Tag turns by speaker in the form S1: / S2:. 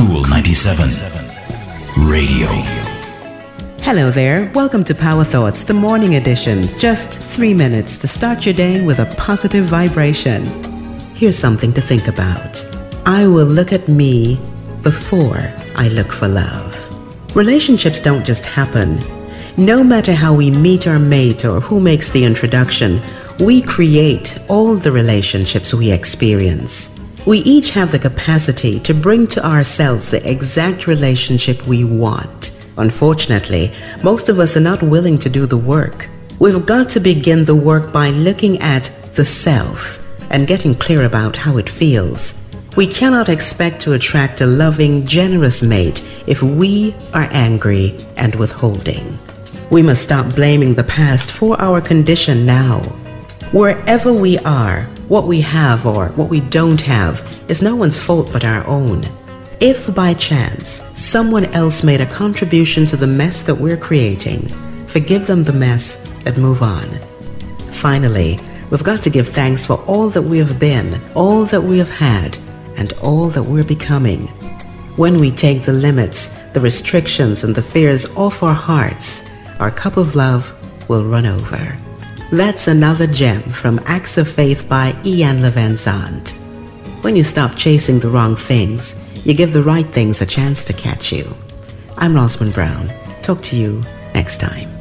S1: Kool 97 Radio.
S2: Hello there. Welcome to Power Thoughts, the morning edition. Just three minutes to start your day with a positive vibration. Here's something to think about. I will look at me before I look for love. Relationships don't just happen. No matter how we meet our mate or who makes the introduction, we create all the relationships we experience. We each have the capacity to bring to ourselves the exact relationship we want. Unfortunately, most of us are not willing to do the work. We've got to begin the work by looking at the self and getting clear about how it feels. We cannot expect to attract a loving, generous mate if we are angry and withholding. We must stop blaming the past for our condition now. Wherever we are, what we have or what we don't have is no one's fault but our own. If by chance someone else made a contribution to the mess that we're creating, forgive them the mess and move on. Finally, we've got to give thanks for all that we have been, all that we have had, and all that we're becoming. When we take the limits, the restrictions, and the fears off our hearts, our cup of love will run over. That's another gem from Acts of Faith by Iyanla Vanzant. When you stop chasing the wrong things, you give the right things a chance to catch you. I'm Rosman Brown. Talk to you next time.